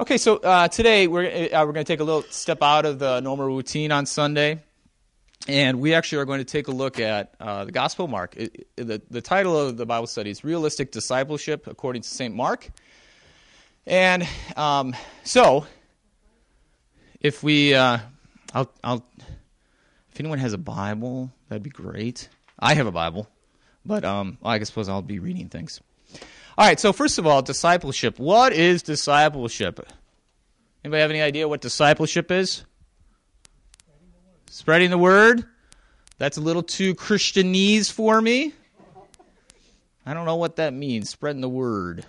Okay, so uh, today we're uh, we're going to take a little step out of the normal routine on Sunday, and we actually are going to take a look at uh, the Gospel of Mark. It, it, the the title of the Bible study is "Realistic Discipleship According to Saint Mark," and um, so if we, uh, I'll, I'll, if anyone has a Bible, that'd be great. I have a Bible, but um, I suppose I'll be reading things. All right, so first of all, discipleship. What is discipleship? Anybody have any idea what discipleship is? Spreading the word. That's a little too Christianese for me. I don't know what that means. Spreading the word.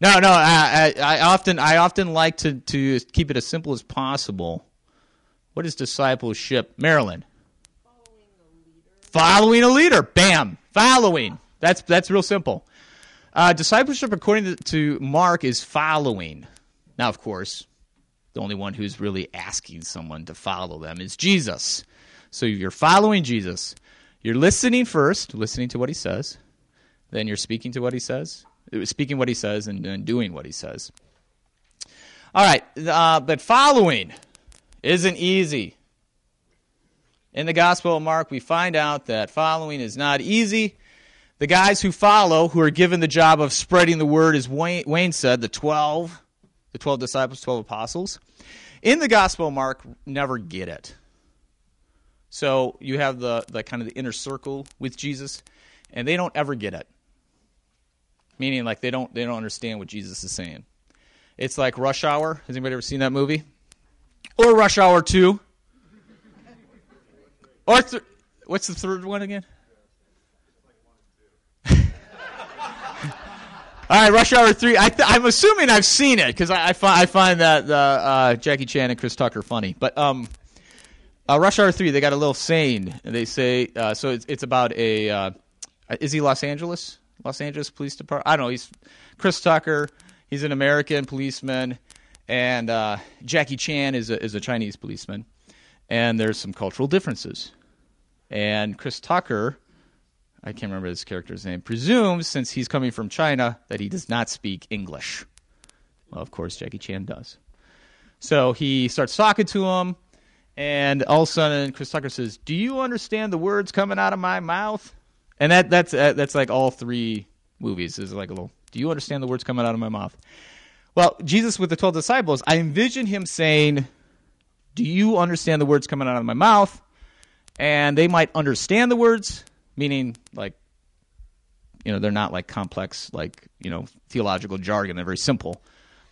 No, no. I, I, I often I often like to to keep it as simple as possible. What is discipleship, Marilyn? Following a leader. Following a leader. Bam. Following. That's that's real simple. Uh, discipleship, according to, Mark, is following. Now, of course, the only one who's really asking someone to follow them is Jesus. So you're following Jesus. You're listening first, listening to what he says. Then you're speaking to what he says, uh, speaking what he says, and doing what he says. All right, uh, but following isn't easy. In the Gospel of Mark, we find out that following is not easy. The guys who follow, who are given the job of spreading the word, as Wayne, Wayne said, the 12, the 12 disciples, 12 apostles, in the Gospel Mark, never get it. So you have the, the kind of the inner circle with Jesus, and they don't ever get it. Meaning, like they don't they don't understand what Jesus is saying. It's like Rush Hour. Has anybody ever seen that movie? Or Rush Hour Two? Or th- what's the third one again? All right, Rush Hour three. I am assuming I've seen it because I, I, fi- I, find that uh, uh, Jackie Chan and Chris Tucker funny. But um, uh, Rush Hour three, they got a little saying. They say uh, so. It's, it's about a. Uh, is he Los Angeles? Los Angeles Police Department. I don't know. He's Chris Tucker. He's an American policeman, and uh, Jackie Chan is a, is a Chinese policeman. And there's some cultural differences. And Chris Tucker I can't remember his character's name, presumes, since he's coming from China, that he does not speak English. Well, of course, Jackie Chan does. So he starts talking to him, and all of a sudden, Chris Tucker says, "Do you understand the words coming out of my mouth?" And that that's uh, that's like all three movies is like a little. Do you understand the words coming out of my mouth? Well, Jesus with the twelve disciples, I envision him saying, "Do you understand the words coming out of my mouth?" And they might understand the words, meaning like you know they're not like complex like you know theological jargon. They're very simple.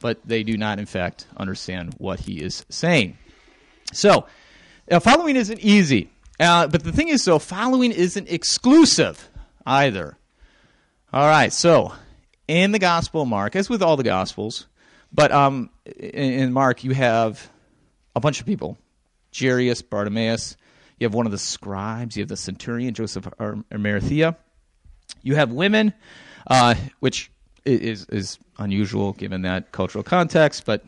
But they do not in fact understand what he is saying. So uh, following isn't easy. Uh, but the thing is though following isn't exclusive either. All right. So in the gospel of mark as with all the gospels but um, in, in mark you have a bunch of people. Jairus bartimaeus you have one of the scribes. You have the centurion, Joseph Arimathea. You have women, uh, which is is unusual given that cultural context, but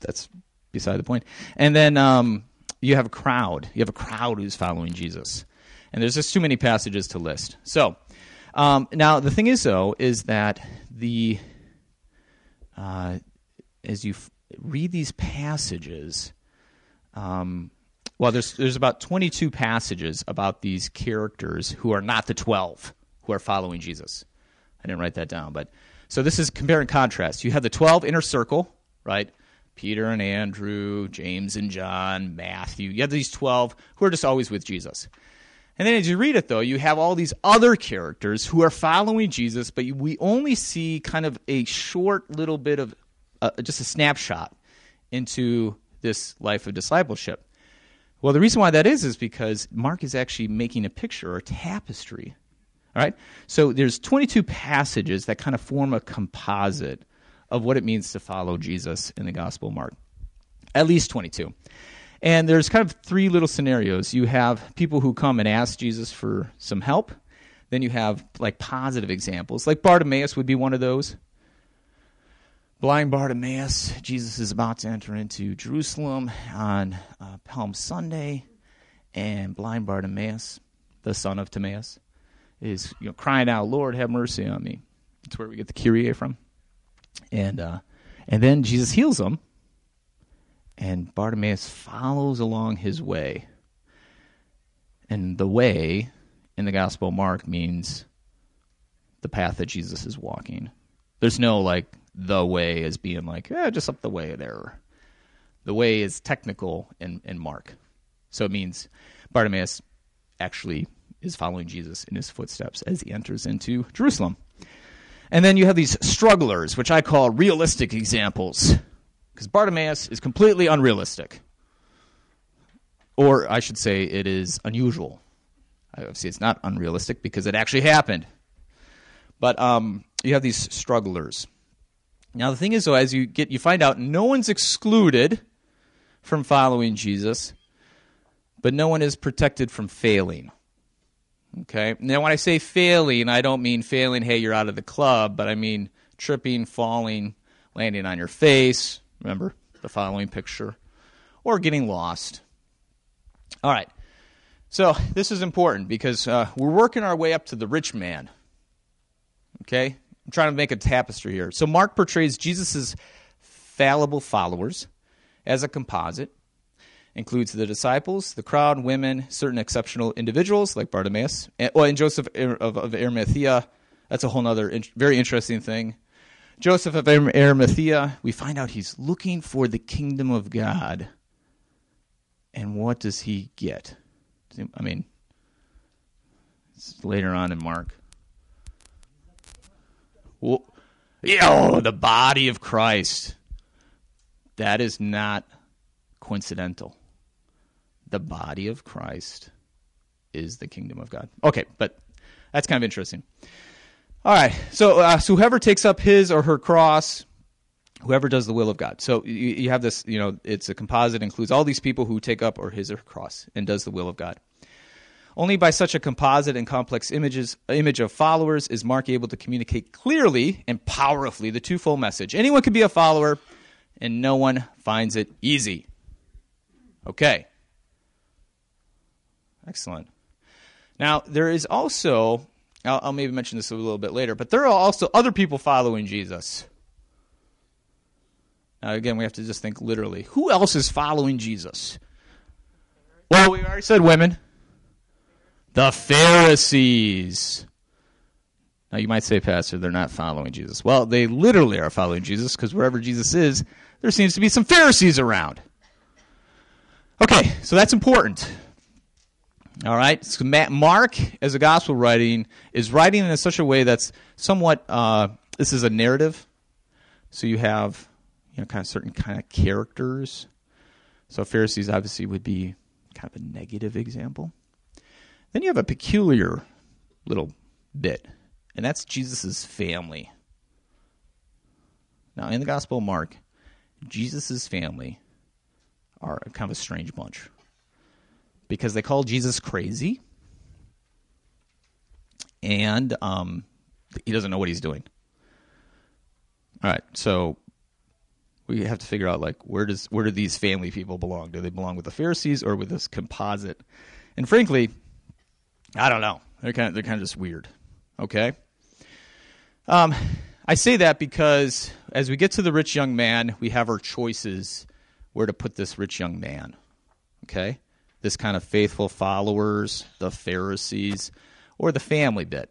that's beside the point. And then um, you have a crowd. You have a crowd who's following Jesus, and there's just too many passages to list. So um, now the thing is, though, is that the uh, as you f- read these passages, um, well, there's there's about 22 passages about these characters who are not the 12 who are following Jesus. I didn't write that down, but so this is compare and contrast. You have the 12 inner circle, right? Peter and Andrew, James and John, Matthew. You have these 12 who are just always with Jesus. And then as you read it, though, you have all these other characters who are following Jesus, but we only see kind of a short little bit of uh, just a snapshot into this life of discipleship. Well, the reason why that is is because Mark is actually making a picture or a tapestry. All right? So there's 22 passages that kind of form a composite of what it means to follow Jesus in the Gospel of Mark. At least 22. And there's kind of three little scenarios. You have people who come and ask Jesus for some help. Then you have like positive examples. Like Bartimaeus would be one of those. Blind Bartimaeus, Jesus is about to enter into Jerusalem on uh, Palm Sunday, and blind Bartimaeus, the son of Timaeus, is you know crying out, "Lord, have mercy on me." That's where we get the Kyrie from, and uh, And then Jesus heals him, and Bartimaeus follows along his way. And the way in the Gospel of Mark means the path that Jesus is walking. There's no like the way as being like, eh, just up the way there. The way is technical in, in Mark. So it means Bartimaeus actually is following Jesus in his footsteps as he enters into Jerusalem. And then you have these strugglers, which I call realistic examples, because Bartimaeus is completely unrealistic. Or I should say, it is unusual. Obviously, it's not unrealistic because it actually happened. But um, you have these strugglers. Now the thing is, though, as you get, you find out no one's excluded from following Jesus, but no one is protected from failing. Okay. Now, when I say failing, I don't mean failing. Hey, you're out of the club, but I mean tripping, falling, landing on your face. Remember the following picture, or getting lost. All right. So this is important because uh, we're working our way up to the rich man. Okay, I'm trying to make a tapestry here. So Mark portrays Jesus' fallible followers as a composite. Includes the disciples, the crowd, women, certain exceptional individuals like Bartimaeus, and, well, and Joseph of, of Arimathea. That's a whole other very interesting thing. Joseph of Arimathea, we find out he's looking for the kingdom of God. And what does he get? I mean, later on in Mark. Well, oh, the body of Christ. That is not coincidental. The body of Christ is the kingdom of God. Okay, but that's kind of interesting. All right, so, uh, so whoever takes up his or her cross, whoever does the will of God. So you, you have this, you know, it's a composite, includes all these people who take up or his or her cross and does the will of God. Only by such a composite and complex images, image of followers is Mark able to communicate clearly and powerfully the twofold message. Anyone can be a follower, and no one finds it easy. Okay. Excellent. Now, there is also, I'll, I'll, maybe mention this a little bit later, but there are also other people following Jesus. Now, again, we have to just think literally. Who else is following Jesus? Well, we already said women. The Pharisees. Now, you might say, Pastor, they're not following Jesus. Well, they literally are following Jesus because wherever Jesus is, there seems to be some Pharisees around. Okay, so that's important. All right, so Mark, as a gospel writing, is writing in such a way that's somewhat. Uh, this is a narrative, so you have you know kind of certain kind of characters. So Pharisees obviously would be kind of a negative example. Then you have a peculiar little bit, and that's Jesus' family. Now, in the Gospel of Mark, Jesus' family are kind of a strange bunch because they call Jesus crazy, and um, he doesn't know what he's doing. All right, so we have to figure out like where does where do these family people belong? Do they belong with the Pharisees or with this composite? And frankly, I don't know. They're kind of they're kind of just weird. Okay. Um, I say that because as we get to the rich young man, we have our choices where to put this rich young man. Okay, this kind of faithful followers, the Pharisees, or the family bit.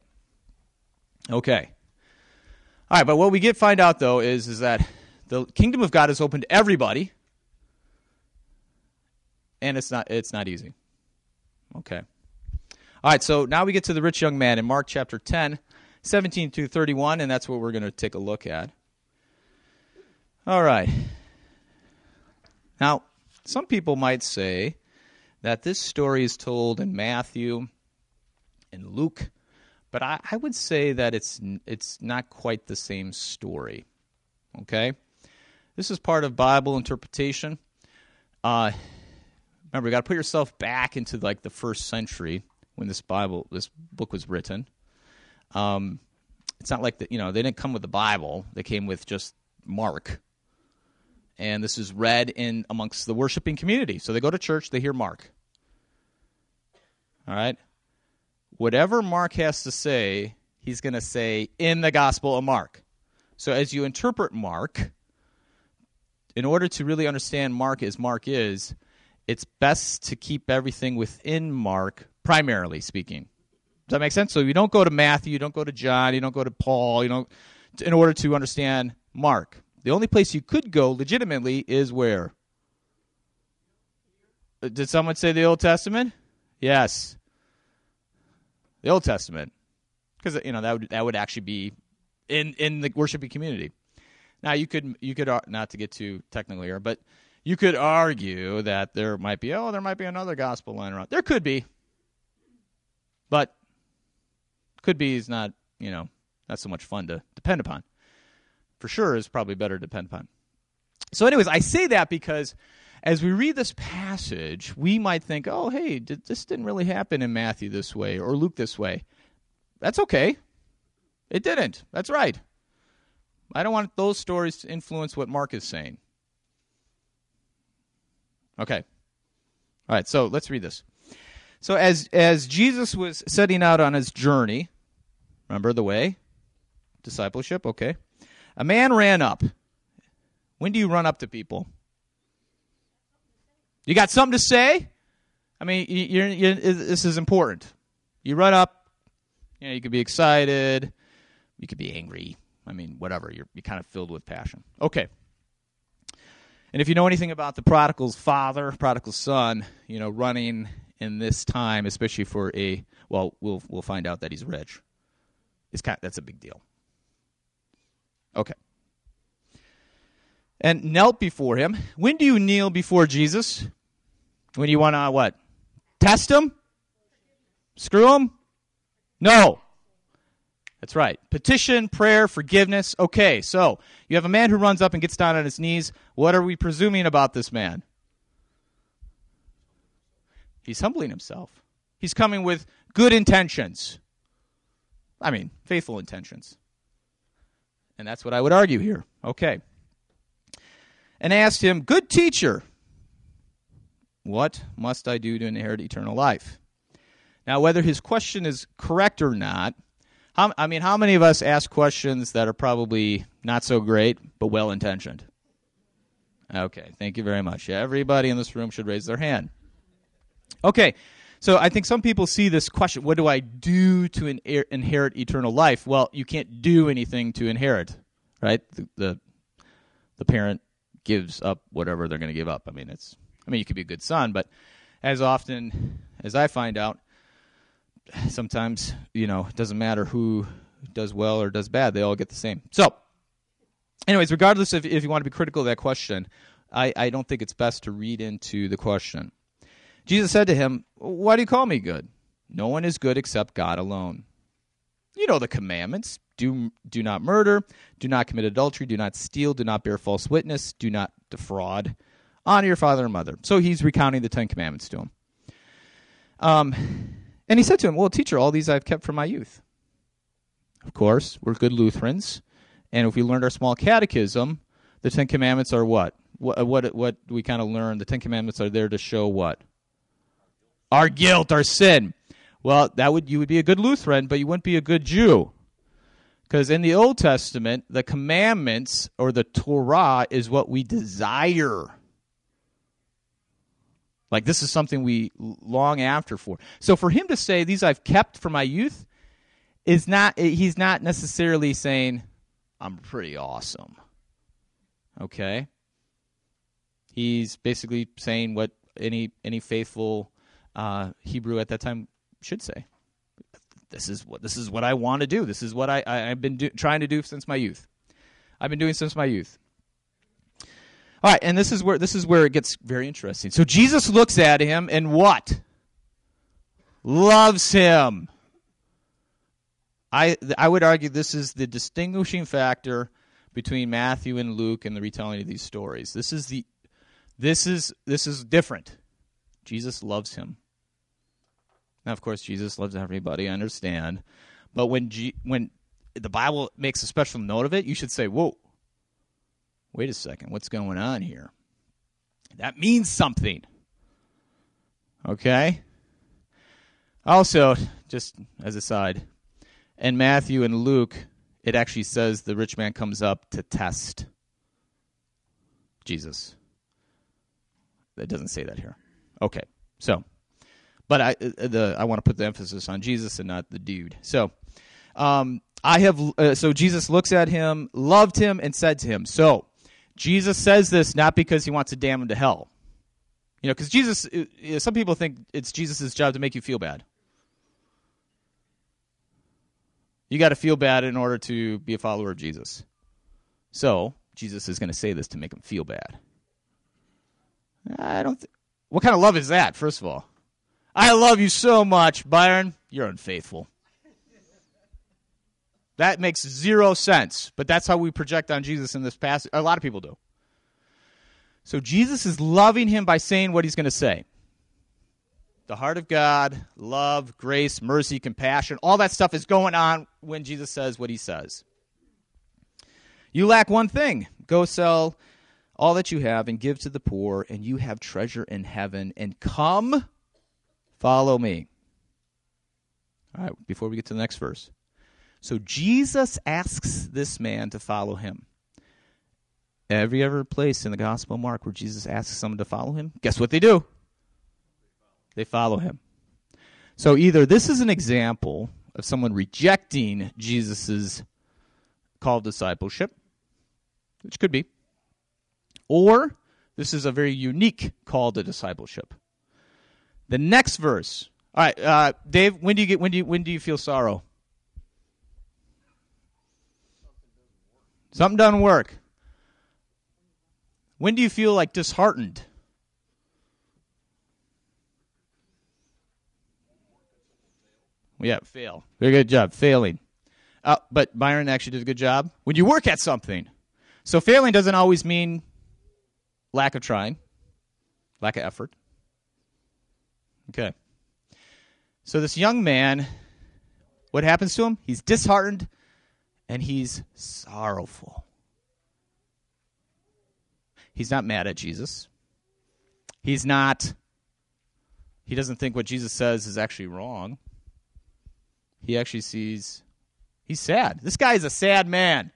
Okay. All right, but what we get find out though is is that the kingdom of God is open to everybody, and it's not it's not easy. Okay. All right, so now we get to the rich young man in Mark chapter 10, 17 to 31, and that's what we're going to take a look at. All right. Now, some people might say that this story is told in Matthew and Luke, but I, I would say that it's it's not quite the same story. Okay, this is part of Bible interpretation. Uh, remember, you got to put yourself back into like the first century when this Bible, this book was written. Um, it's not like that, you know, they didn't come with the Bible; they came with just Mark. And this is read in amongst the worshiping community. So they go to church, they hear Mark. All right? Whatever Mark has to say, he's going to say in the Gospel of Mark. So as you interpret Mark, in order to really understand Mark as Mark is, it's best to keep everything within Mark, primarily speaking. Does that make sense? So you don't go to Matthew, you don't go to John, you don't go to Paul, you don't in order to understand Mark. The only place you could go legitimately is where? Uh, did someone say the Old Testament? Yes. The Old Testament. Because you know that would that would actually be in in the worshiping community. Now you could you could uh, not to get too technical here, but you could argue that there might be oh there might be another gospel line around. There could be, but could be is not you know not so much fun to depend upon. For sure, is probably better to depend upon. So, anyways, I say that because as we read this passage, we might think, oh, hey, did, this didn't really happen in Matthew this way or Luke this way. That's okay. It didn't. That's right. I don't want those stories to influence what Mark is saying. Okay. All right, so let's read this. So as as Jesus was setting out on his journey, remember the way? Discipleship, okay. A man ran up. When do you run up to people? You got something to say? I mean, you're, you're, this is important. You run up, you know, you could be excited, you could be angry, I mean, whatever. You're, you're kind of filled with passion. Okay. And if you know anything about the prodigal's father, prodigal son, you know, running in this time, especially for a well, we'll we'll find out that he's rich. It's kind of, that's a big deal. Okay. And knelt before him. When do you kneel before Jesus? When you want to what? Test him? Screw him? No. That's right. Petition, prayer, forgiveness. Okay, so you have a man who runs up and gets down on his knees. What are we presuming about this man? He's humbling himself. He's coming with good intentions. I mean, faithful intentions. And that's what I would argue here. Okay. And asked him, Good teacher, what must I do to inherit eternal life? Now, whether his question is correct or not, how, I mean, how many of us ask questions that are probably not so great, but well intentioned? Okay, thank you very much. Everybody in this room should raise their hand. Okay, so I think some people see this question what do I do to in- er, inherit eternal life? Well, you can't do anything to inherit, right? The, the, the parent gives up whatever they're going to give up. I mean, it's, I mean, you could be a good son, but as often as I find out, sometimes you know it doesn't matter who does well or does bad; they all get the same. So, anyways, regardless of if you want to be critical of that question, I, I don't think it's best to read into the question. Jesus said to him, "Why do you call me good? No one is good except God alone. You know the commandments: do do not murder, do not commit adultery, do not steal, do not bear false witness, do not defraud." Honor your father and mother. So he's recounting the Ten Commandments to him. Um, and he said to him, Well, teacher, all these I've kept from my youth. Of course, we're good Lutherans. And if we learned our small catechism, the Ten Commandments are what? What, what, what we kind of learned, the Ten Commandments are there to show what? Our guilt, our sin. Well, that would you would be a good Lutheran, but you wouldn't be a good Jew. Because in the Old Testament, the commandments or the Torah is what we desire. Like this is something we long after for. So for him to say these I've kept from my youth is not he's not necessarily saying I'm pretty awesome. Okay? He's basically saying what any any faithful uh, Hebrew at that time should say. This is what this is what I want to do. This is what I, I have been do, trying to do since my youth. I've been doing since my youth. All right, and this is where this is where it gets very interesting. So Jesus looks at him and what? Loves him. I I would argue this is the distinguishing factor between Matthew and Luke and the retelling of these stories. This is the this is this is different. Jesus loves him. Now, of course, Jesus loves everybody. I understand, but when G, when the Bible makes a special note of it, you should say, "Whoa, wait a second, what's going on here? That means something. Okay? Also, just as a side, in Matthew and Luke, it actually says the rich man comes up to test Jesus. That doesn't say that here. Okay, so, but I uh, the I want to put the emphasis on Jesus and not the dude. So, um, I have uh, so Jesus looks at him, loved him, and said to him. So, Jesus says this not because he wants to damn him to hell. You know, because Jesus, uh, some people think it's Jesus' job to make you feel bad. You got to feel bad in order to be a follower of Jesus. So, Jesus is going to say this to make him feel bad. I don't. Th- what kind of love is that? First of all, I love you so much, Byron. You're unfaithful. That makes zero sense, but that's how we project on Jesus in this passage. A lot of people do. So Jesus is loving him by saying what he's going to say. The heart of God, love, grace, mercy, compassion, all that stuff is going on when Jesus says what he says. You lack one thing. Go sell all that you have and give to the poor, and you have treasure in heaven. And come, follow me. All right, before we get to the next verse. So Jesus asks this man to follow him. Every ever place in the Gospel of Mark where Jesus asks someone to follow him, guess what they do? They follow him. So either this is an example of someone rejecting Jesus' call discipleship, which could be, or this is a very unique call to discipleship. The next verse. All right, uh, Dave. When do you get? When do you? When do you feel sorrow? Something doesn't work. When do you feel like disheartened? Yeah, fail. Very good job. Failing. Uh, but Byron actually did a good job. When you work at something. So failing doesn't always mean lack of trying, lack of effort. Okay. So this young man, what happens to him? He's disheartened and he's sorrowful. He's not mad at Jesus. He's not, he doesn't think what Jesus says is actually wrong. He actually sees, he's sad. This guy is a sad man.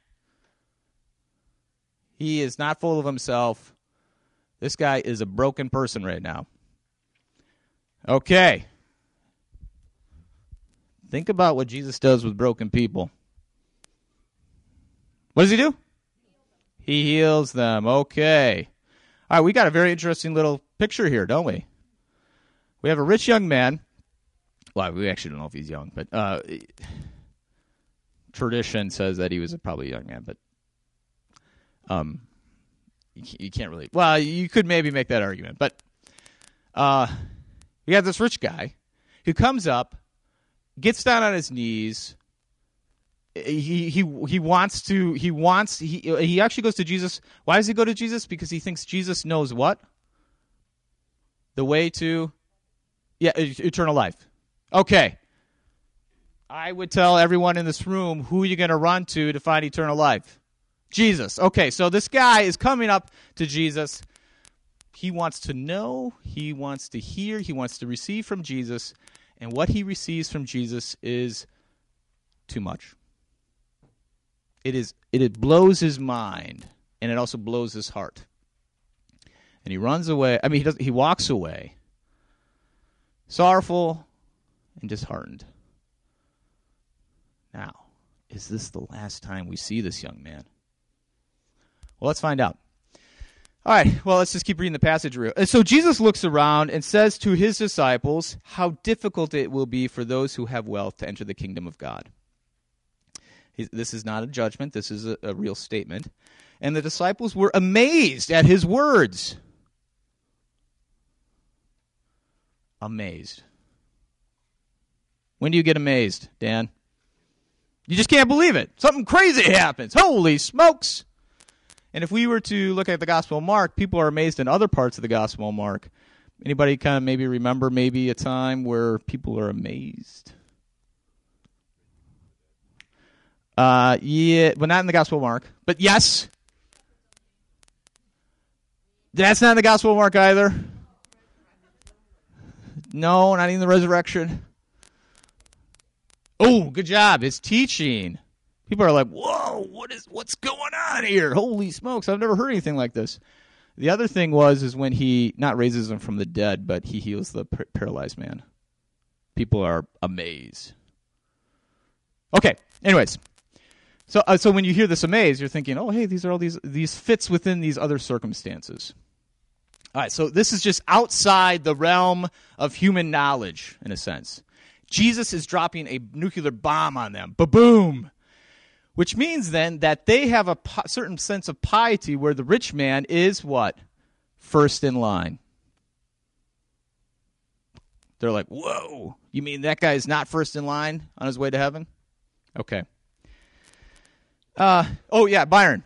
He is not full of himself. This guy is a broken person right now. Okay. Think about what Jesus does with broken people. What does he do? He heals them. Okay. All right, we got a very interesting little picture here, don't we? We have a rich young man. Well, we actually don't know if he's young, but uh, tradition says that he was probably a young man, but um, you can't really. Well, you could maybe make that argument, but uh, you have this rich guy who comes up, gets down on his knees. He he he wants to. He wants. He he actually goes to Jesus. Why does he go to Jesus? Because he thinks Jesus knows what the way to, yeah, eternal life. Okay. I would tell everyone in this room who you're going to run to to find eternal life. Jesus. Okay, so this guy is coming up to Jesus. He wants to know, he wants to hear, he wants to receive from Jesus, and what he receives from Jesus is too much. It is it, it blows his mind and it also blows his heart. And he runs away. I mean, he does he walks away sorrowful and disheartened. Now, is this the last time we see this young man? Well, let's find out. All right, well, let's just keep reading the passage. Real. So Jesus looks around and says to his disciples how difficult it will be for those who have wealth to enter the kingdom of God. this is not a judgment, this is a, a real statement. And the disciples were amazed at his words. Amazed. When do you get amazed, Dan? You just can't believe it. Something crazy happens. Holy smokes. And if we were to look at the Gospel of Mark, people are amazed in other parts of the Gospel of Mark. Anybody kind of maybe remember maybe a time where people are amazed? Uh, yeah, but not in the Gospel of Mark. But yes, that's not in the Gospel of Mark either. No, not even the resurrection. Oh, good job. It's teaching. People are like, "Whoa, what is what's going on here? Holy smokes! I've never heard anything like this." The other thing was is when he not raises him from the dead, but he heals the par- paralyzed man. People are amazed. Okay. Anyways, so uh, so when you hear this amaze, you're thinking, oh hey, these are all these these fits within these other circumstances. All right, so this is just outside the realm of human knowledge in a sense. Jesus is dropping a nuclear bomb on them. Ba boom. Which means then that they have a po- certain sense of piety where the rich man is what? First in line. They're like, whoa, you mean that guy's not first in line on his way to heaven? Okay. Uh, oh, yeah, Byron.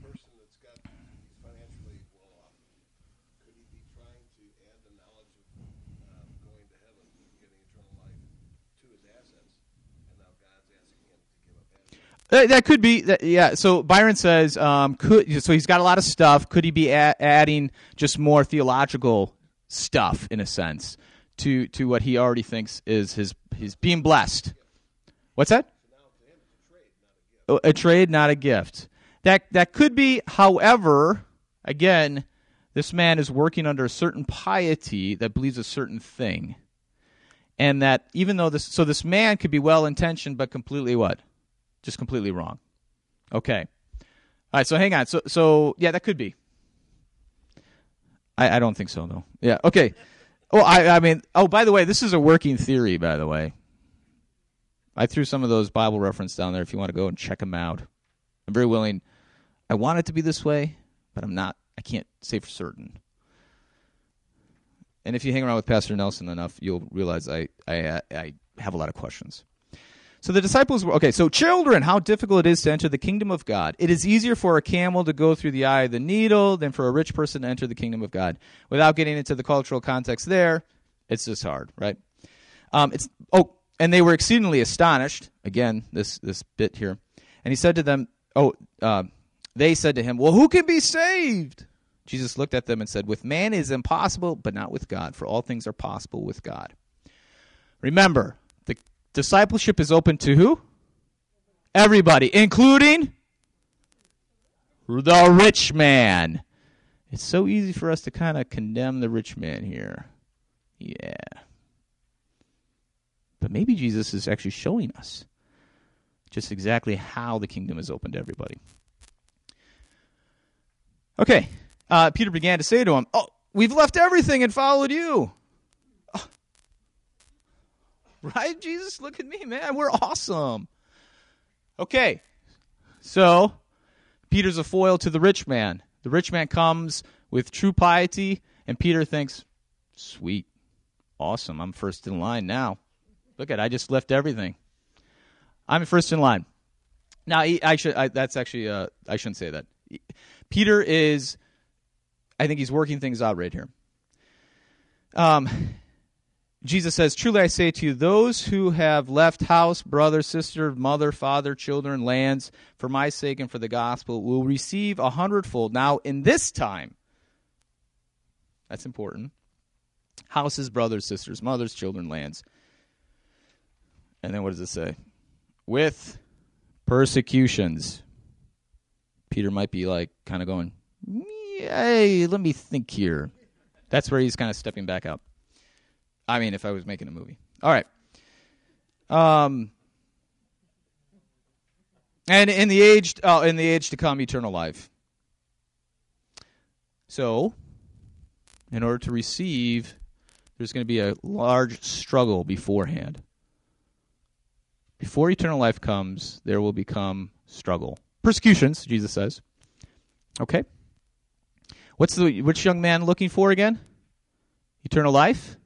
person that's got he's financially well off, could he be trying to add the knowledge of um, going to heaven, getting eternal life, to his assets, and now God's asking him to give up assets? That, that could be, that, yeah. So Byron says, um, could so he's got a lot of stuff. Could he be a- adding just more theological stuff in a sense to to what he already thinks is his his being blessed? What's that? A trade, not a gift. That that could be. However, again, this man is working under a certain piety that believes a certain thing, and that even though this, so this man could be well intentioned, but completely what? Just completely wrong. Okay. All right, so hang on. So so yeah, that could be. I, I don't think so though. Yeah. Okay. Well, I I mean, oh, by the way, this is a working theory. By the way, I threw some of those Bible reference down there. If you want to go and check them out, I'm very willing. I want it to be this way, but I'm not. I can't say for certain. And if you hang around with Pastor Nelson enough, you'll realize I I I have a lot of questions. So the disciples were okay. So children, how difficult it is to enter the kingdom of God. It is easier for a camel to go through the eye of the needle than for a rich person to enter the kingdom of God. Without getting into the cultural context there, it's just hard, right? Um, it's oh, and they were exceedingly astonished. Again, this this bit here, and he said to them, "Oh, uh, they said to him, well, who can be saved?" Jesus looked at them and said, "With man is impossible, but not with God, for all things are possible with God." Remember, discipleship is open to who? Everybody, including the rich man. It's so easy for us to kind of condemn the rich man here. Yeah. But maybe Jesus is actually showing us just exactly how the kingdom is open to everybody. Okay. Uh, Peter began to say to him, Oh, we've left everything and followed you. Right, Jesus? Look at me, man. We're awesome. Okay. So, Peter's a foil to the rich man. The rich man comes with true piety, and Peter thinks, Sweet. Awesome. I'm first in line now. Look at I just left everything. I'm first in line. Now, he, I should. I, that's actually. Uh, I shouldn't say that. Peter is. I think he's working things out right here. Um, Jesus says, "Truly I say to you, those who have left house, brother, sister, mother, father, children, lands, for my sake and for the gospel, will receive a hundredfold. Now, in this time, that's important. Houses, brothers, sisters, mothers, children, lands." And then what does it say? With persecutions. Peter might be like kind of going, hey, let me think here. That's where he's kind of stepping back out. I mean, if I was making a movie. All right. Um, and in the age, oh, in the age to come, eternal life. So, in order to receive, there's going to be a large struggle beforehand. Before eternal life comes, there will become struggle. Persecutions, Jesus says. Okay. What's the which young man looking for again? Eternal life.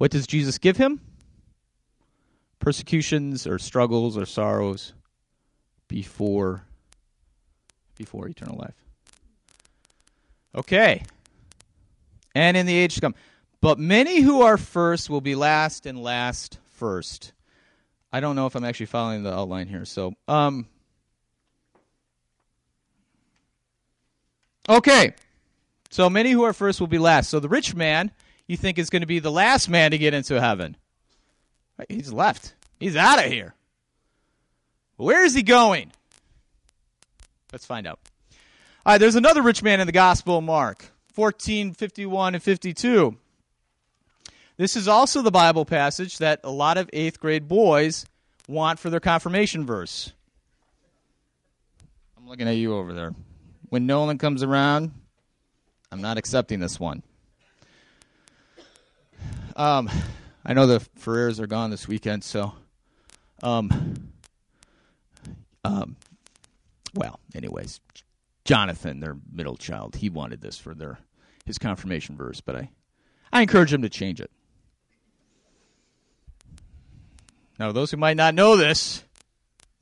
What does Jesus give him? Persecutions or struggles or sorrows before before eternal life. Okay. And in the age to come. But many who are first will be last and last first. I don't know if I'm actually following the outline here. So, um, okay. So many who are first will be last. So the rich man, you think is going to be the last man to get into heaven. He's left. He's out of here. Where is he going? Let's find out. All right, there's another rich man in the Gospel of Mark, 14, 51, and 52. This is also the Bible passage that a lot of eighth grade boys want for their confirmation verse. I'm looking at you over there. When Nolan comes around, I'm not accepting this one. Um, I know the Ferrers are gone this weekend, so, um, um, well, anyways, Jonathan, their middle child, he wanted this for their his confirmation verse, but I, I encourage him to change it. Now, those who might not know this,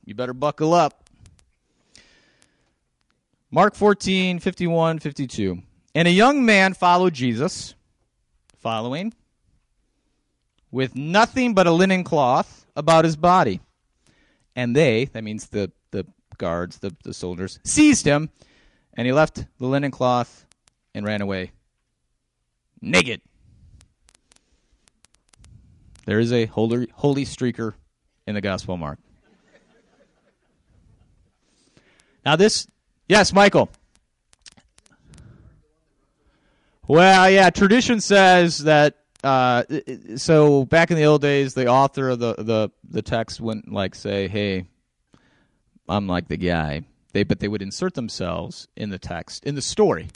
you better buckle up. Mark 14, 51, 52. And a young man followed Jesus, following, with nothing but a linen cloth about his body. And they, that means the, the guards, the, the soldiers, seized him, and he left the linen cloth and ran away naked. There is a holy, holy streaker in the Gospel Mark. Now, this, yes, Michael. Well, yeah, tradition says that. Uh, so back in the old days, the author of the, the, the text wouldn't like say, "Hey, I'm like the guy." They but they would insert themselves in the text in the story,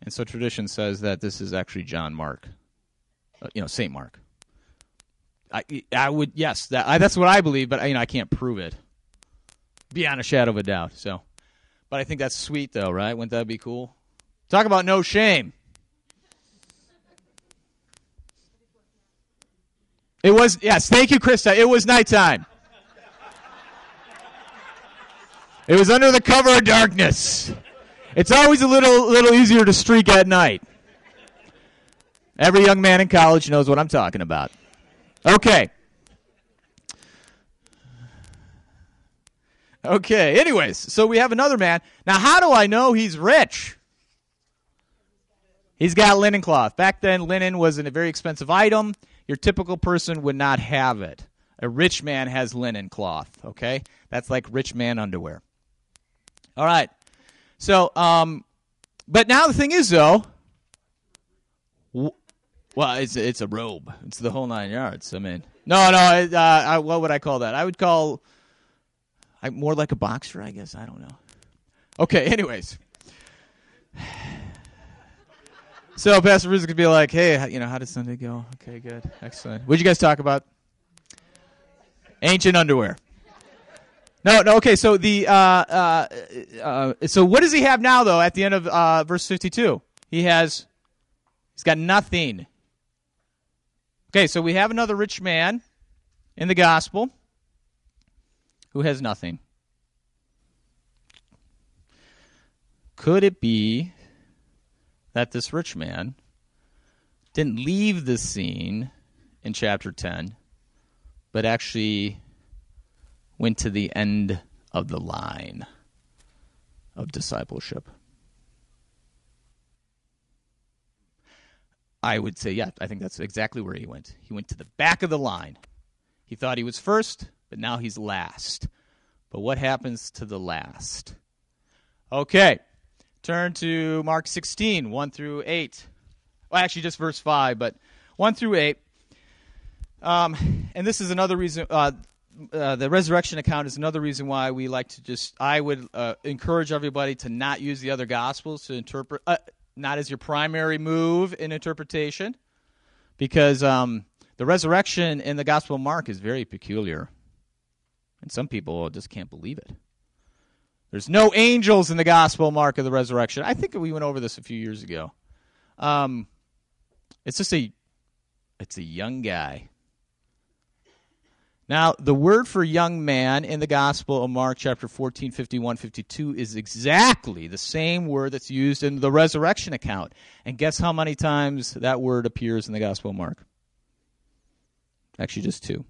and so tradition says that this is actually John Mark, uh, you know, Saint Mark. I I would yes that I, that's what I believe, but you know I can't prove it beyond a shadow of a doubt. So, but I think that's sweet though, right? Wouldn't that be cool? Talk about no shame. It was yes, thank you, Krista. It was nighttime. It was under the cover of darkness. It's always a little little easier to streak at night. Every young man in college knows what I'm talking about. Okay. Okay, anyways, so we have another man. Now, how do I know he's rich? He's got linen cloth. Back then, linen was a very expensive item. Your typical person would not have it. A rich man has linen cloth, okay? That's like rich man underwear. All right. So, um, but now the thing is, though, well, it's it's a robe. It's the whole nine yards. I mean, no, no. Uh, I, what would I call that? I would call, I more like a boxer, I guess. I don't know. Okay. Anyways, so Pastor Riz could be like, "Hey, you know, how did Sunday go? Okay, good, excellent. What'd you guys talk about? Ancient underwear. No, no. Okay, so the uh, uh, uh, so what does he have now though? At the end of uh, verse fifty-two, he has he's got nothing. Okay, so we have another rich man in the gospel who has nothing. Could it be that this rich man didn't leave the scene in chapter 10, but actually went to the end of the line of discipleship? I would say, yeah, I think that's exactly where he went. He went to the back of the line. He thought he was first, but now he's last. But what happens to the last? Okay, turn to Mark 16, 1 through 8. Well, actually, just verse 5, but 1 through 8. Um, and this is another reason. Uh, uh, the resurrection account is another reason why we like to just. I would uh, encourage everybody to not use the other gospels to interpret, uh, not as your primary move in interpretation, because um, the resurrection in the Gospel of Mark is very peculiar, and some people just can't believe it. There's no angels in the Gospel Mark of the resurrection. I think we went over this a few years ago. Um, it's just a, it's a young guy now, the word for young man in the Gospel of Mark, chapter 14, 51, 52, is exactly the same word that's used in the resurrection account. And guess how many times that word appears in the Gospel of Mark? Actually, just two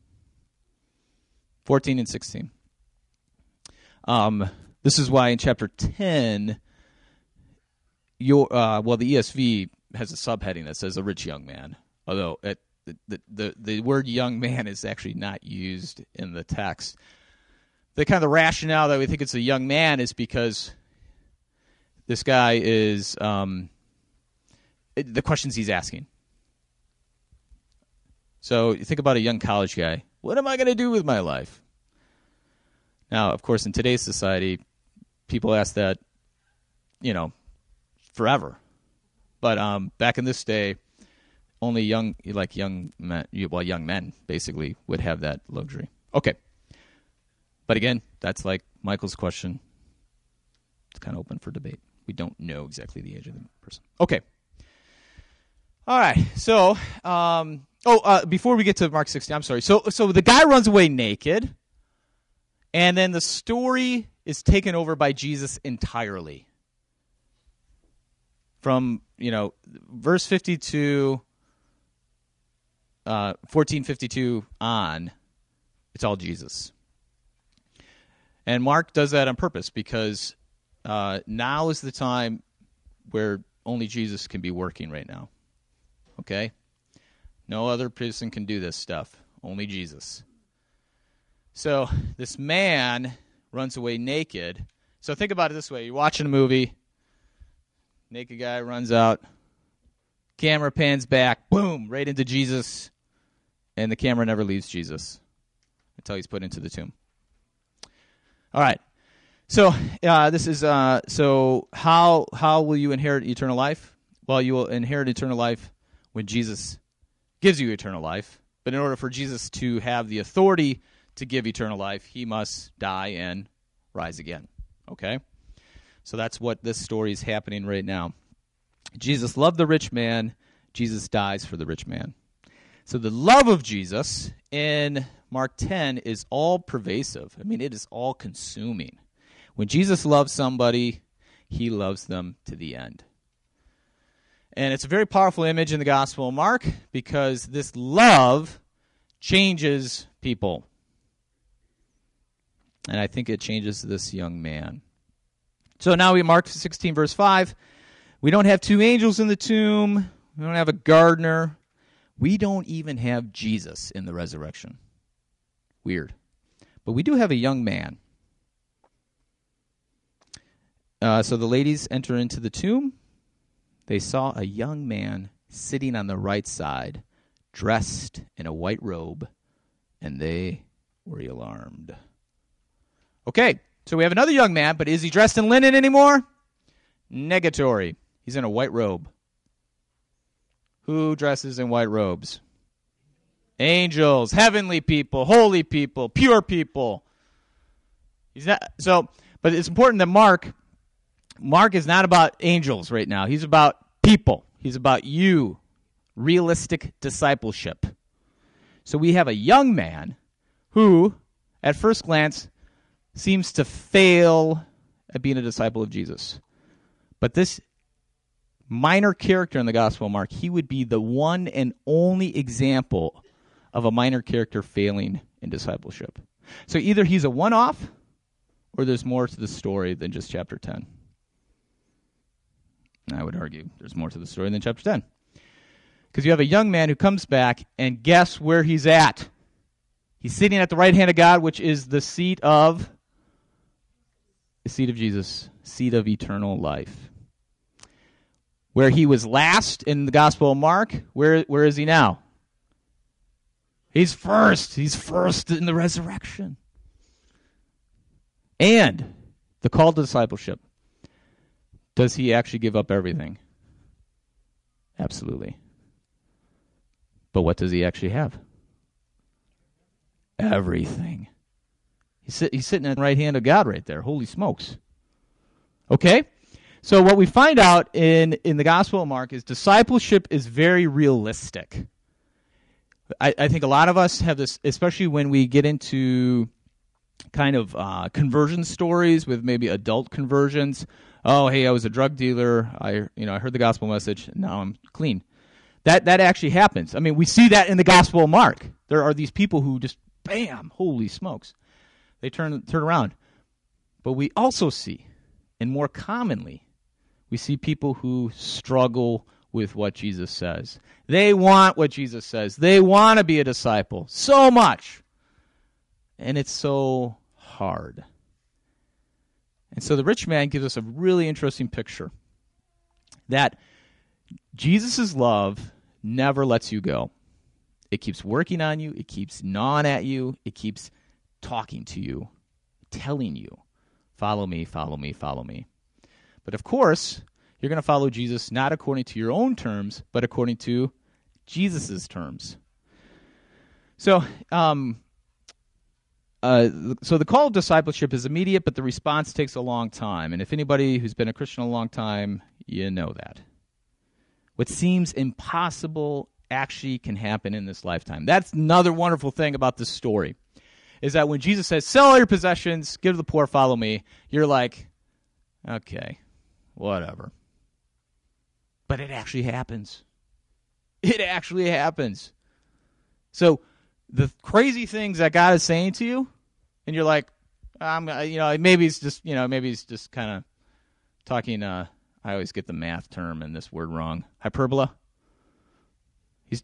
14 and 16. Um, this is why in chapter 10, your, uh, well, the ESV has a subheading that says a rich young man. Although it, the, the, the word young man is actually not used in the text. The kind of the rationale that we think it's a young man is because this guy is um, the questions he's asking. So you think about a young college guy. What am I going to do with my life? Now, of course, in today's society, people ask that, you know, forever. But um, back in this day, only young, like young men, well, young men basically would have that luxury. Okay. But again, that's like Michael's question. It's kind of open for debate. We don't know exactly the age of the person. Okay. All right. So, um, oh, uh, before we get to Mark 16, I'm sorry. So, so the guy runs away naked, and then the story is taken over by Jesus entirely. From you know, verse 52, uh, 1452 on, it's all Jesus. And Mark does that on purpose because uh, now is the time where only Jesus can be working right now. Okay? No other person can do this stuff, only Jesus. So this man runs away naked. So think about it this way you're watching a movie, naked guy runs out, camera pans back, boom, right into Jesus, and the camera never leaves Jesus until he's put into the tomb. All right. So uh, this is uh, so how how will you inherit eternal life? Well, you will inherit eternal life when Jesus gives you eternal life. But in order for Jesus to have the authority to give eternal life, he must die and rise again. Okay? So that's what this story is happening right now. Jesus loved the rich man, Jesus dies for the rich man. So the love of Jesus in Mark 10 is all pervasive. I mean, it is all consuming. When Jesus loves somebody, he loves them to the end. And it's a very powerful image in the Gospel of Mark because this love changes people. And I think it changes this young man. So now we Mark 16, verse 5. We don't have two angels in the tomb. We don't have a gardener. We don't even have Jesus in the resurrection. Weird. But we do have a young man. Uh, so the ladies enter into the tomb. They saw a young man sitting on the right side, dressed in a white robe, and they were alarmed. Okay, so we have another young man, but is he dressed in linen anymore? Negatory. He's in a white robe. Who dresses in white robes? Angels, heavenly people, holy people, pure people. He's not so but it's important that Mark Mark is not about angels right now. He's about people. He's about you. Realistic discipleship. So we have a young man who at first glance seems to fail at being a disciple of Jesus. But this minor character in the Gospel of Mark, he would be the one and only example of a minor character failing in discipleship. So either he's a one off or there's more to the story than just chapter 10. I would argue there's more to the story than chapter 10. Because you have a young man who comes back, and guess where he's at? He's sitting at the right hand of God, which is the seat of the seat of Jesus, seat of eternal life. Where he was last in the Gospel of Mark, where where is he now? He's first. He's first in the resurrection. And the call to discipleship. Does he actually give up everything? Absolutely. But what does he actually have? Everything. He's, sit, he's sitting at the right hand of God right there. Holy smokes. Okay? So what we find out in, in the Gospel of Mark is discipleship is very realistic. I, I think a lot of us have this, especially when we get into kind of uh, conversion stories with maybe adult conversions. Oh, hey, I was a drug dealer. I, you know, I heard the gospel message. Now I'm clean. That that actually happens. I mean, we see that in the Gospel of Mark. There are these people who just, bam, holy smokes, they turn turn around. But we also see, and more commonly, we see people who struggle with what Jesus says. They want what Jesus says. They want to be a disciple so much. And it's so hard. And so the rich man gives us a really interesting picture that Jesus' love never lets you go. It keeps working on you, it keeps gnawing at you, it keeps talking to you, telling you, follow me, follow me, follow me. But of course, you're going to follow Jesus not according to your own terms, but according to Jesus' terms. So, um, uh, so the call of discipleship is immediate, but the response takes a long time. And if anybody who's been a Christian a long time, you know that. What seems impossible actually can happen in this lifetime. That's another wonderful thing about this story. Is that when Jesus says, "Sell all your possessions, give to the poor, follow me," you're like, "Okay, whatever." But it actually happens. It actually happens. So the crazy things that God is saying to you, and you're like, I'm, you know, maybe he's just, you know, maybe he's just kind of talking. Uh, I always get the math term and this word wrong. Hyperbola. He's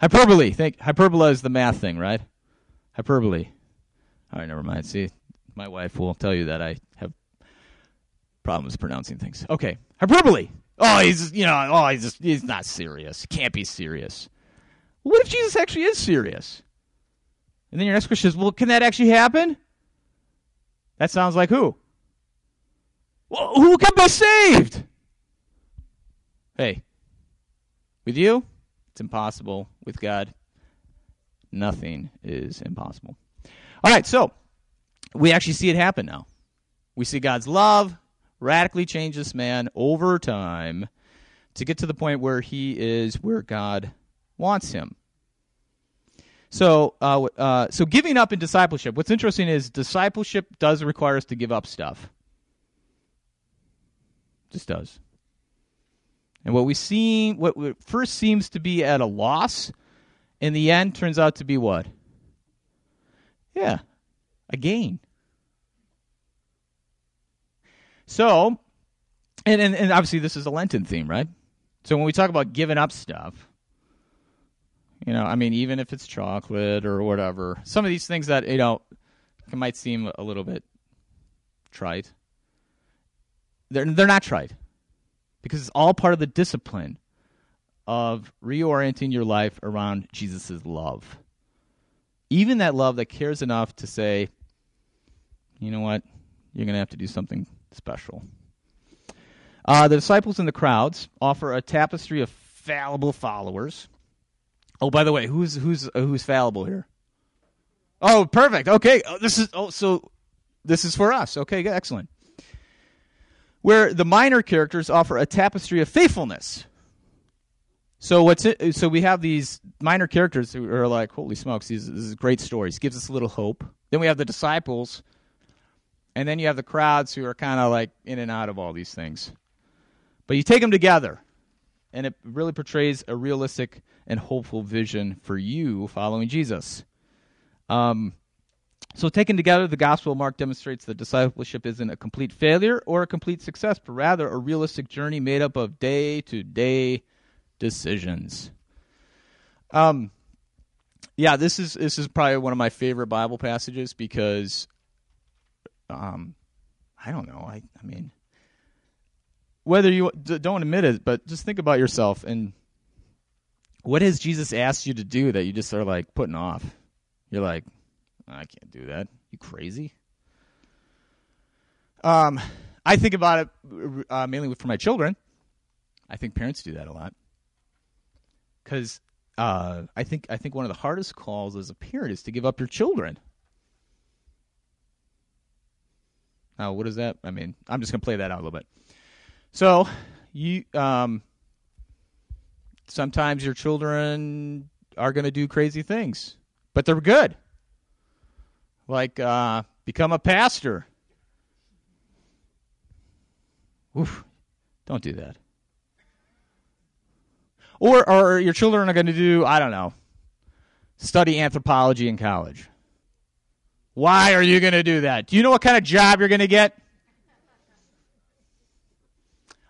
hyperbole. Think hyperbola is the math thing, right? Hyperbole. All right, never mind. See, my wife will tell you that I have problems pronouncing things. Okay, hyperbole. Oh, he's you know, oh, he's just, he's not serious. He can't be serious. What if Jesus actually is serious? And then your next question is, well, can that actually happen? That sounds like who? Well, who can be saved? Hey, with you, it's impossible. With God, nothing is impossible. All right, so we actually see it happen now. We see God's love radically change this man over time to get to the point where he is where God wants him. So, uh, uh, so giving up in discipleship. What's interesting is discipleship does require us to give up stuff. Just does. And what we see, what first seems to be at a loss, in the end turns out to be what? Yeah, a gain. So, and, and, and obviously this is a Lenten theme, right? So when we talk about giving up stuff, you know, I mean, even if it's chocolate or whatever, some of these things that you know might seem a little bit trite. They're they're not trite because it's all part of the discipline of reorienting your life around Jesus' love. Even that love that cares enough to say, you know what, you're going to have to do something special. Uh, the disciples and the crowds offer a tapestry of fallible followers Oh, by the way, who's who's uh, who's fallible here? Oh, perfect. Okay, oh, this is oh so this is for us. Okay, excellent. Where the minor characters offer a tapestry of faithfulness. So what's it? So we have these minor characters who are like, holy smokes, these this is great stories. Gives us a little hope. Then we have the disciples, and then you have the crowds who are kind of like in and out of all these things. But you take them together, and it really portrays a realistic and hopeful vision for you following Jesus. Um, so, taken together, the Gospel of Mark demonstrates that discipleship isn't a complete failure or a complete success, but rather a realistic journey made up of day to day decisions. Um, yeah, this is this is probably one of my favorite Bible passages because, um, I don't know. I I mean, whether you don't admit it, but just think about yourself and what has Jesus asked you to do that you just are like putting off? You're like, I can't do that. You crazy? Um, I think about it uh, mainly for my children. I think parents do that a lot because uh, I think I think one of the hardest calls as a parent is to give up your children. Now, what does that? I mean, I'm just gonna play that out a little bit. So, you um, sometimes your children are to do crazy things, but they're good. Like uh, become a pastor. Oof, don't do that. Or, or your children are going to do, I don't know, study anthropology in college. Why are you going to do that? Do you know what kind of job you're going to get?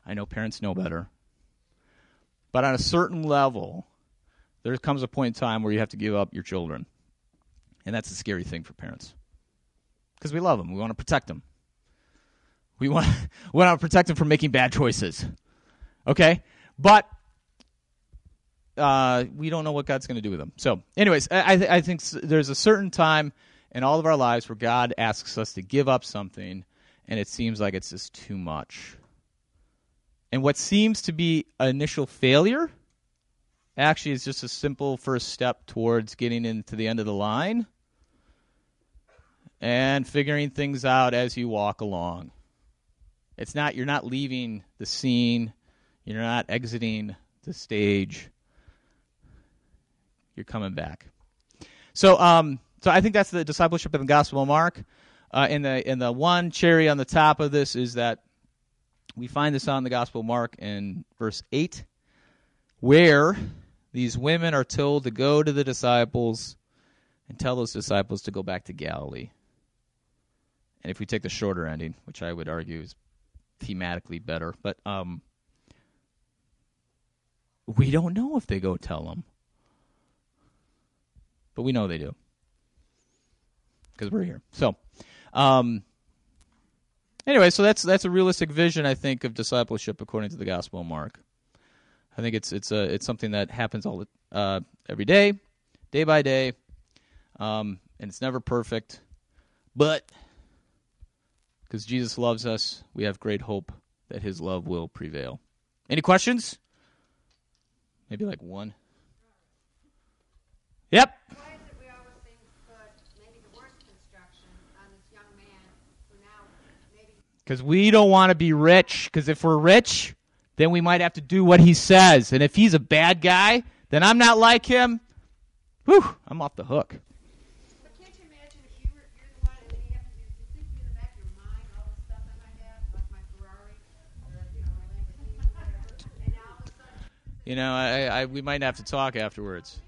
I know parents know better. But on a certain level, there comes a point in time where you have to give up your children. And that's a scary thing for parents. Because we love them, we want to protect them. We want we want to protect them from making bad choices. Okay, but uh, we don't know what God's going to do with them. So, anyways, I th- I think there's a certain time in all of our lives where God asks us to give up something, and it seems like it's just too much. And what seems to be an initial failure actually is just a simple first step towards getting into the end of the line and figuring things out as you walk along. It's not you're not leaving the scene, you're not exiting the stage. You're coming back. So um so I think that's the discipleship in the Gospel of Mark. Uh, and the and the one cherry on the top of this is that we find this on the Gospel of Mark in verse eight, where these women are told to go to the disciples and tell those disciples to go back to Galilee. And if we take the shorter ending, which I would argue is thematically better, but um, we don't know if they go tell them, but we know they do because we're here. So, um, anyway, so that's that's a realistic vision, I think, of discipleship according to the Gospel of Mark. I think it's it's a it's something that happens all uh, every day, day by day, um, and it's never perfect, but because Jesus loves us, we have great hope that His love will prevail. Any questions? Maybe like one. Yep. Why is it we always seem to put maybe the worst construction on this young man who now maybe Because we don't want to be rich. Because if we're rich, then we might have to do what he says. And if he's a bad guy, then I'm not like him. Whew, I'm off the hook. You imagine if you were you're the one and then you have to you think in the back of your mind all the stuff I might have, like my Ferrari or you know, my Lamborghini, whatever, and now all of a sudden You know, I, I we might have to talk afterwards.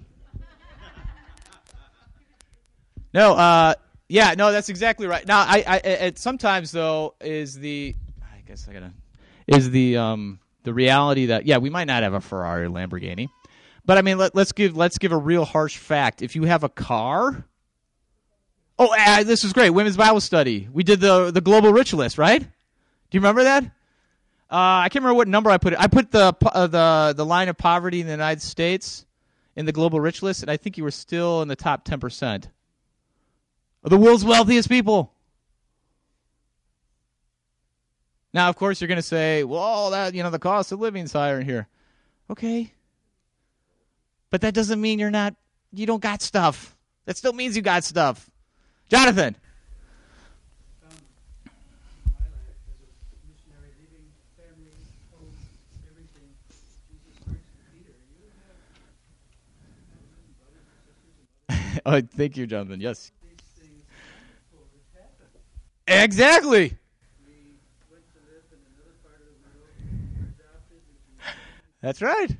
No, uh, yeah, no, that's exactly right. Now, I, I, it, sometimes though is the, I guess I gotta, is the, um, the reality that yeah, we might not have a Ferrari or Lamborghini, but I mean, let, let's give let's give a real harsh fact. If you have a car, oh, uh, this is great. Women's Bible study. We did the the global rich list, right? Do you remember that? Uh, I can't remember what number I put it. I put the uh, the the line of poverty in the United States in the global rich list, and I think you were still in the top ten percent of the world's wealthiest people. Now, of course, you're going to say, "Well, that you know the cost of living is higher here." Okay, but that doesn't mean you're not. You don't got stuff. That still means you got stuff. Jonathan. oh, thank you, Jonathan. Yes. these things before it happened. Exactly. We went to live in another part of the world. We were adopted. We were That's right.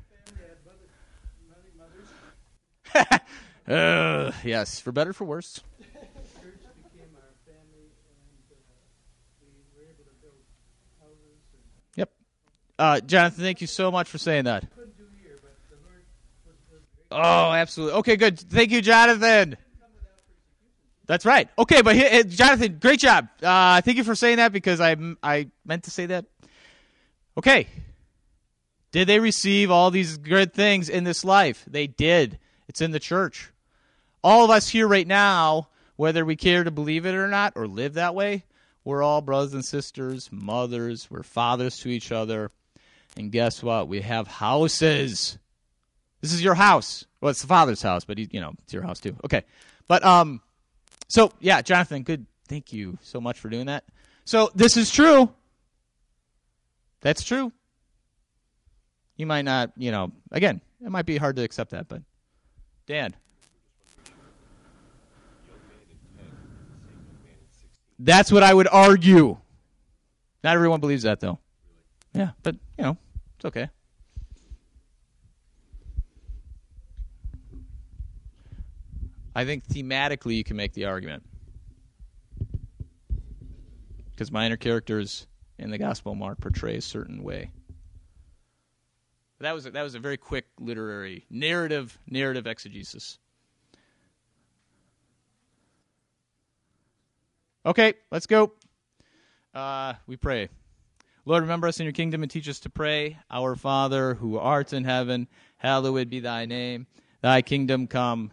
Uh, yes, for better, for worse. Yep. Uh, Jonathan, thank you so much for saying that. Oh, absolutely. Okay, good. Thank you, Jonathan. That's right. Okay, but eh, Jonathan, great job. Uh, thank you for saying that because I I meant to say that. Okay. Did they receive all these good things in this life? They did. It's in the church. All of us here right now, whether we care to believe it or not or live that way, we're all brothers and sisters, mothers, we're fathers to each other. And guess what? We have houses. This is your house. Well, it's the father's house, but he, you know, it's your house too. Okay, but um, so yeah, Jonathan, good. Thank you so much for doing that. So this is true. That's true. You might not, you know, again, it might be hard to accept that, but Dan. That's what I would argue. Not everyone believes that, though. Yeah, but you know, it's okay. I think thematically you can make the argument because minor characters in the Gospel Mark portray a certain way. That was a, that was a very quick literary narrative narrative exegesis. Okay, let's go. Uh, we pray. Lord, remember us in your kingdom and teach us to pray. Our Father, who art in heaven, hallowed be thy name. Thy kingdom come,